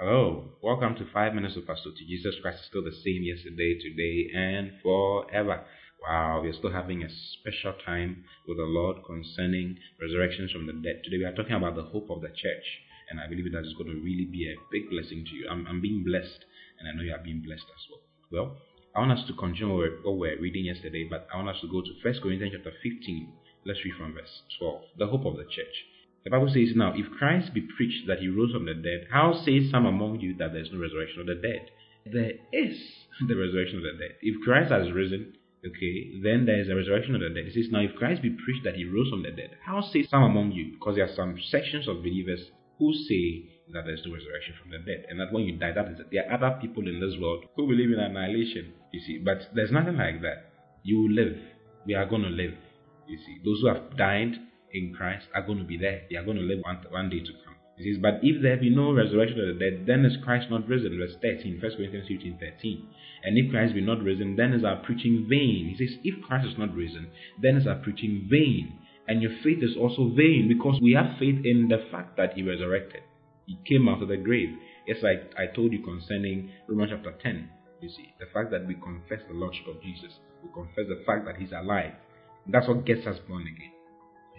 Hello, welcome to 5 Minutes of Pastor to Jesus Christ is still the same yesterday, today, and forever. Wow, we're still having a special time with the Lord concerning resurrections from the dead. Today we are talking about the hope of the church, and I believe that is going to really be a big blessing to you. I'm, I'm being blessed, and I know you are being blessed as well. Well, I want us to continue what we were reading yesterday, but I want us to go to 1 Corinthians chapter 15. Let's read from verse 12. The hope of the church. The Bible says, Now, if Christ be preached that he rose from the dead, how say some among you that there is no resurrection of the dead? There is the resurrection of the dead. If Christ has risen, okay, then there is a resurrection of the dead. It says, Now, if Christ be preached that he rose from the dead, how say some among you? Because there are some sections of believers who say that there's no resurrection from the dead, and that when you die, that is there are other people in this world who believe in annihilation. You see, but there's nothing like that. You will live. We are going to live. You see, those who have died in Christ are going to be there. They are going to live one, one day to come. He says, But if there be no resurrection of the dead, then is Christ not risen? Verse 13, 1 Corinthians 15, 13. And if Christ be not risen, then is our preaching vain. He says, If Christ is not risen, then is our preaching vain. And your faith is also vain because we have faith in the fact that he resurrected. He came out of the grave. It's like I told you concerning Romans chapter 10. You see, the fact that we confess the Lordship of Jesus, we confess the fact that he's alive. That's what gets us born again.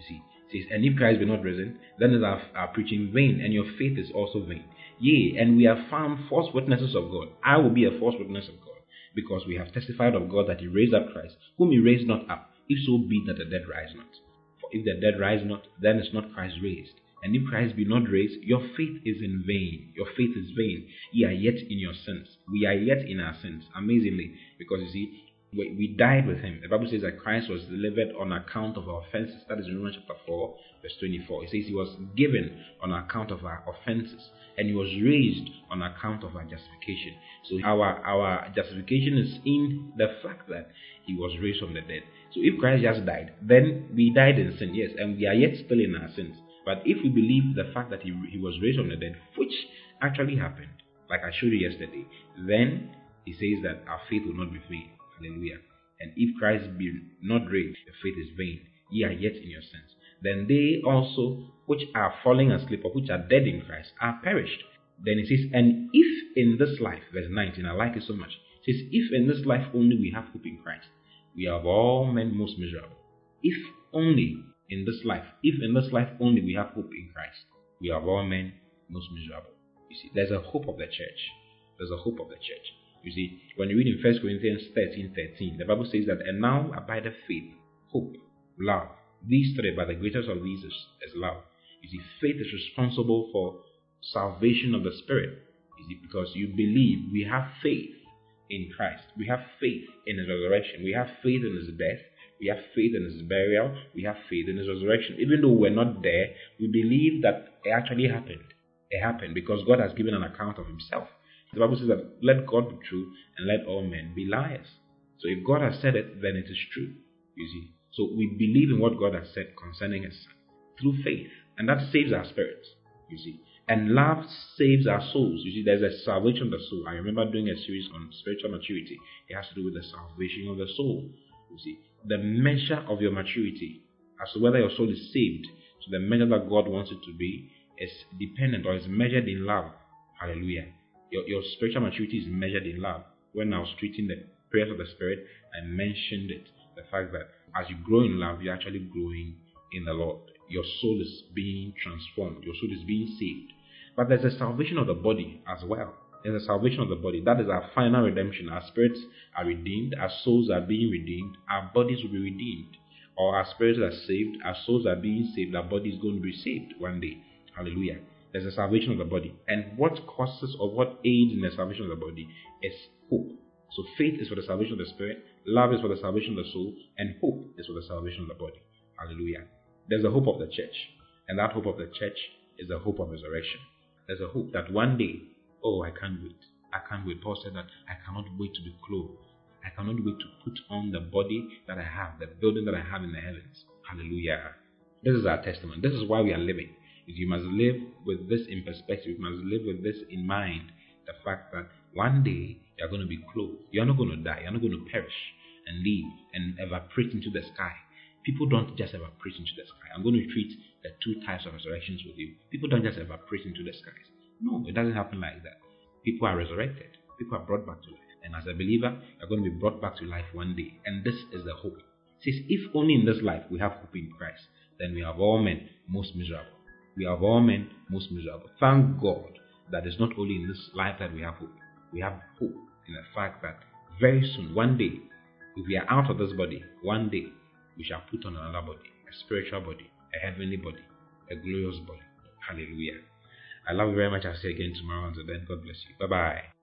You see, it says, And if Christ be not risen, then is our, our preaching vain, and your faith is also vain. Yea, and we have found false witnesses of God. I will be a false witness of God, because we have testified of God that He raised up Christ, whom He raised not up, if so be that the dead rise not. For if the dead rise not, then is not Christ raised. And if Christ be not raised, your faith is in vain. Your faith is vain. Ye are yet in your sins. We are yet in our sins, amazingly, because you see, we died with him. The Bible says that Christ was delivered on account of our offenses. That is in Romans chapter 4, verse 24. It says he was given on account of our offenses, and he was raised on account of our justification. So our our justification is in the fact that he was raised from the dead. So if Christ just died, then we died in sin, yes, and we are yet still in our sins. But if we believe the fact that he, he was raised from the dead, which actually happened, like I showed you yesterday, then he says that our faith will not be vain. Hallelujah. And if Christ be not raised, your faith is vain. Ye are yet in your sins. Then they also which are falling asleep or which are dead in Christ are perished. Then it says, And if in this life, verse 19, I like it so much. It says, If in this life only we have hope in Christ, we are of all men most miserable. If only in this life, if in this life only we have hope in Christ, we are of all men most miserable. You see, there's a hope of the church. There's a hope of the church. You see, when you read in 1 Corinthians 13 13, the Bible says that, And now abideth faith, hope, love. These three, but the greatest of these is, is love. You see, faith is responsible for salvation of the spirit. You see, because you believe we have faith in Christ. We have faith in his resurrection. We have faith in his death. We have faith in his burial. We have faith in his resurrection. Even though we're not there, we believe that it actually happened. It happened because God has given an account of himself. The Bible says that let God be true and let all men be liars. So if God has said it, then it is true. You see. So we believe in what God has said concerning his son through faith. And that saves our spirits. You see. And love saves our souls. You see, there's a salvation of the soul. I remember doing a series on spiritual maturity. It has to do with the salvation of the soul. You see. The measure of your maturity as to whether your soul is saved to the measure that God wants it to be is dependent or is measured in love. Hallelujah your, your spiritual maturity is measured in love. When I was treating the prayers of the Spirit, I mentioned it. The fact that as you grow in love, you're actually growing in the Lord. Your soul is being transformed, your soul is being saved. But there's a salvation of the body as well. There's a salvation of the body. That is our final redemption. Our spirits are redeemed, our souls are being redeemed, our bodies will be redeemed. Or our spirits are saved, our souls are being saved, our body is going to be saved one day. Hallelujah there's a salvation of the body. And what causes or what aids in the salvation of the body is hope. So faith is for the salvation of the spirit, love is for the salvation of the soul, and hope is for the salvation of the body. Hallelujah. There's a hope of the church. And that hope of the church is the hope of resurrection. There's a hope that one day, oh, I can't wait. I can't wait. Paul said that I cannot wait to be clothed. I cannot wait to put on the body that I have, the building that I have in the heavens. Hallelujah. This is our testament. This is why we are living you must live with this in perspective. You must live with this in mind. The fact that one day you're going to be clothed. You're not going to die. You're not going to perish and leave and evaporate into the sky. People don't just evaporate into the sky. I'm going to treat the two types of resurrections with you. People don't just evaporate into the skies. No, it doesn't happen like that. People are resurrected, people are brought back to life. And as a believer, you're going to be brought back to life one day. And this is the hope. It says, if only in this life we have hope in Christ, then we have all men most miserable. We have all men most miserable. Thank God that it's not only in this life that we have hope. We have hope in the fact that very soon, one day, if we are out of this body, one day we shall put on another body, a spiritual body, a heavenly body, a glorious body. Hallelujah. I love you very much. I'll see you again tomorrow. Until then, God bless you. Bye bye.